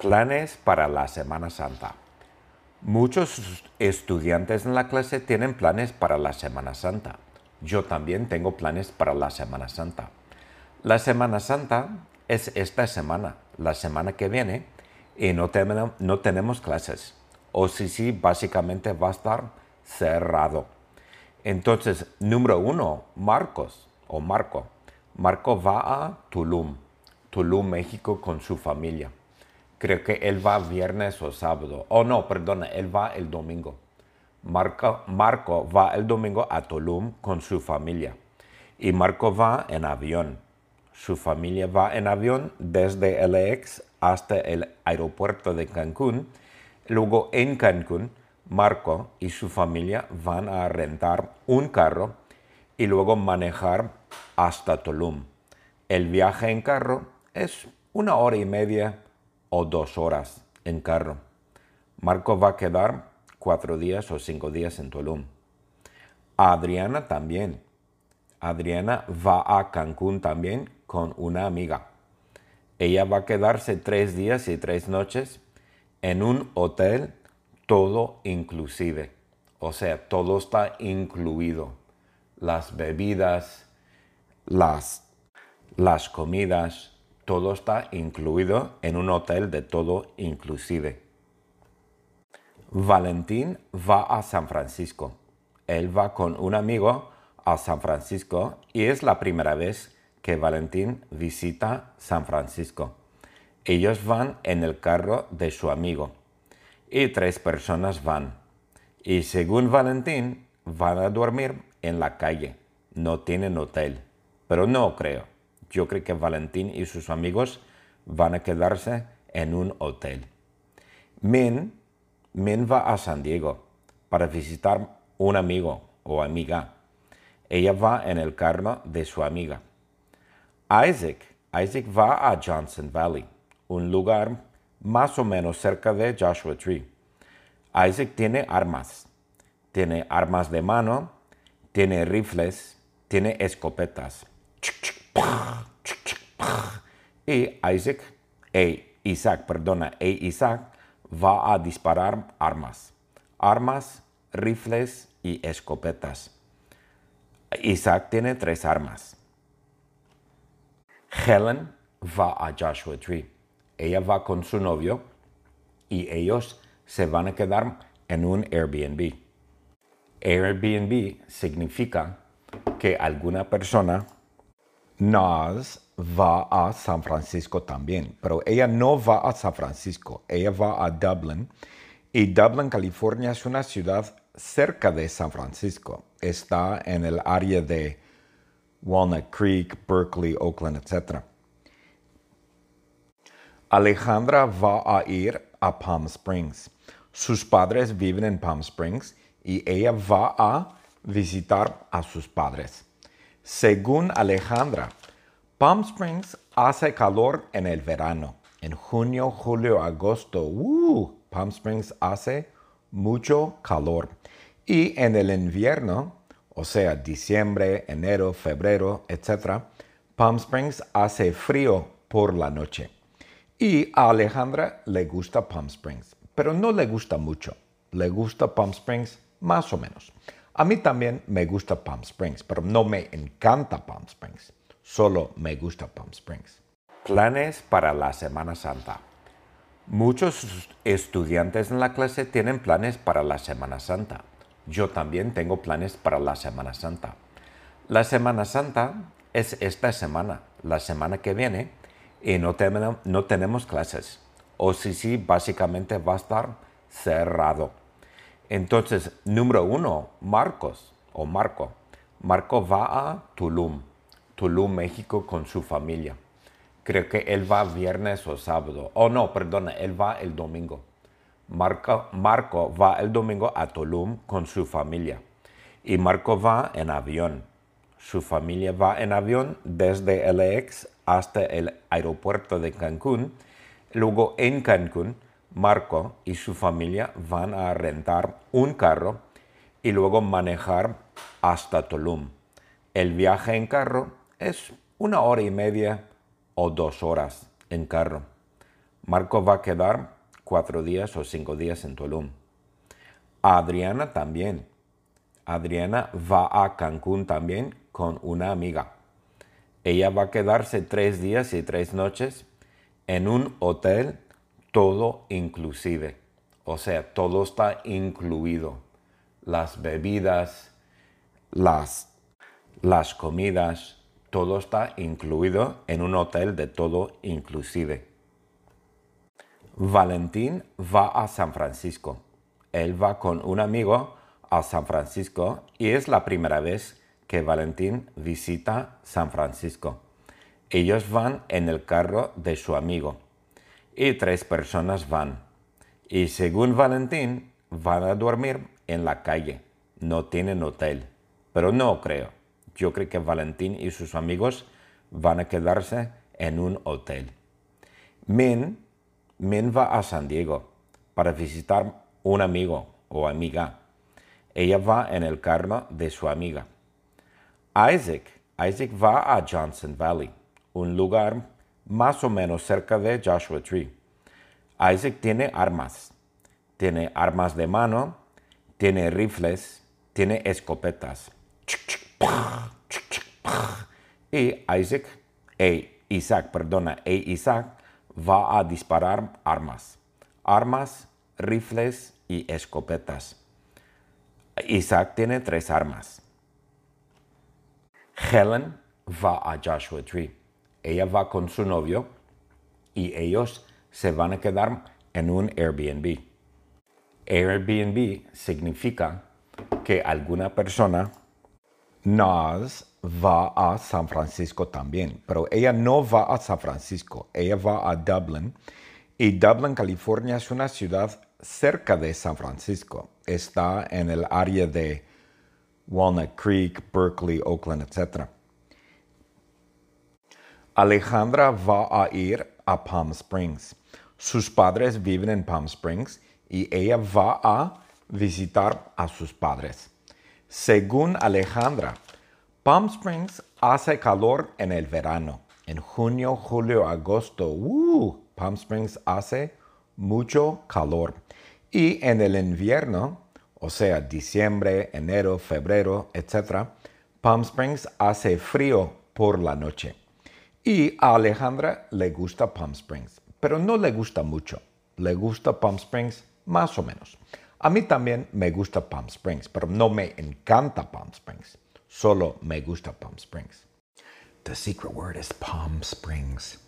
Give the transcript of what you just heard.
Planes para la Semana Santa. Muchos estudiantes en la clase tienen planes para la Semana Santa. Yo también tengo planes para la Semana Santa. La Semana Santa es esta semana, la semana que viene, y no, no tenemos clases. O si sí, básicamente va a estar cerrado. Entonces, número uno, Marcos o Marco. Marco va a Tulum, Tulum, México, con su familia. Creo que él va viernes o sábado. Oh, no, perdona, él va el domingo. Marco, Marco va el domingo a Tulum con su familia. Y Marco va en avión. Su familia va en avión desde LX hasta el aeropuerto de Cancún. Luego en Cancún, Marco y su familia van a rentar un carro y luego manejar hasta Tulum. El viaje en carro es una hora y media o dos horas en carro. Marco va a quedar cuatro días o cinco días en Tulum. Adriana también. Adriana va a Cancún también con una amiga. Ella va a quedarse tres días y tres noches en un hotel todo inclusive. O sea, todo está incluido. Las bebidas, las, las comidas, todo está incluido en un hotel de todo inclusive. Valentín va a San Francisco. Él va con un amigo a San Francisco y es la primera vez que Valentín visita San Francisco. Ellos van en el carro de su amigo y tres personas van. Y según Valentín, van a dormir en la calle. No tienen hotel. Pero no creo yo creo que Valentín y sus amigos van a quedarse en un hotel. Min, Min va a San Diego para visitar un amigo o amiga. Ella va en el carro de su amiga. Isaac, Isaac va a Johnson Valley, un lugar más o menos cerca de Joshua Tree. Isaac tiene armas. Tiene armas de mano, tiene rifles, tiene escopetas. Y Isaac, e Isaac, perdona, e Isaac va a disparar armas. Armas, rifles y escopetas. Isaac tiene tres armas. Helen va a Joshua Tree. Ella va con su novio y ellos se van a quedar en un Airbnb. Airbnb significa que alguna persona Nas va a San Francisco también, pero ella no va a San Francisco, ella va a Dublin. Y Dublin, California es una ciudad cerca de San Francisco. Está en el área de Walnut Creek, Berkeley, Oakland, etc. Alejandra va a ir a Palm Springs. Sus padres viven en Palm Springs y ella va a visitar a sus padres. Según Alejandra, Palm Springs hace calor en el verano. En junio, julio, agosto, uh, Palm Springs hace mucho calor. Y en el invierno, o sea, diciembre, enero, febrero, etc., Palm Springs hace frío por la noche. Y a Alejandra le gusta Palm Springs, pero no le gusta mucho. Le gusta Palm Springs más o menos. A mí también me gusta Palm Springs, pero no me encanta Palm Springs. Solo me gusta Palm Springs. Planes para la Semana Santa. Muchos estudiantes en la clase tienen planes para la Semana Santa. Yo también tengo planes para la Semana Santa. La Semana Santa es esta semana, la semana que viene, y no, tenemos clases. O si sí, básicamente va a estar cerrado. Entonces, número uno, Marcos o Marco. Marco va a Tulum, Tulum, México con su familia. Creo que él va viernes o sábado. Oh, no, perdona, él va el domingo. Marco, Marco va el domingo a Tulum con su familia. Y Marco va en avión. Su familia va en avión desde LX hasta el aeropuerto de Cancún. Luego en Cancún Marco y su familia van a rentar un carro y luego manejar hasta Tulum. El viaje en carro es una hora y media o dos horas en carro. Marco va a quedar cuatro días o cinco días en Tulum. Adriana también. Adriana va a Cancún también con una amiga. Ella va a quedarse tres días y tres noches en un hotel todo inclusive. O sea, todo está incluido. Las bebidas, las, las comidas, todo está incluido en un hotel de todo inclusive. Valentín va a San Francisco. Él va con un amigo a San Francisco y es la primera vez que Valentín visita San Francisco. Ellos van en el carro de su amigo y tres personas van. Y según Valentín, van a dormir en la calle. No tienen hotel. Pero no creo. Yo creo que Valentín y sus amigos van a quedarse en un hotel. Min, Min va a San Diego para visitar un amigo o amiga. Ella va en el carro de su amiga. Isaac, Isaac va a Johnson Valley, un lugar más o menos cerca de Joshua Tree. Isaac tiene armas. Tiene armas de mano, tiene rifles, tiene escopetas. Y Isaac, e Isaac, perdona, e Isaac va a disparar armas. Armas, rifles y escopetas. Isaac tiene tres armas. Helen va a Joshua Tree. Ella va con su novio y ellos se van a quedar en un Airbnb. Airbnb significa que alguna persona nos va a San Francisco también, pero ella no va a San Francisco, ella va a Dublin y Dublin, California es una ciudad cerca de San Francisco. Está en el área de Walnut Creek, Berkeley, Oakland, etc. Alejandra va a ir a Palm Springs. Sus padres viven en Palm Springs y ella va a visitar a sus padres. Según Alejandra, Palm Springs hace calor en el verano. En junio, julio, agosto, uh, Palm Springs hace mucho calor. Y en el invierno, o sea, diciembre, enero, febrero, etc., Palm Springs hace frío por la noche. Y a Alejandra le gusta Palm Springs, pero no le gusta mucho. Le gusta Palm Springs más o menos. A mí también me gusta Palm Springs, pero no me encanta Palm Springs. Solo me gusta Palm Springs. The secret word is Palm Springs.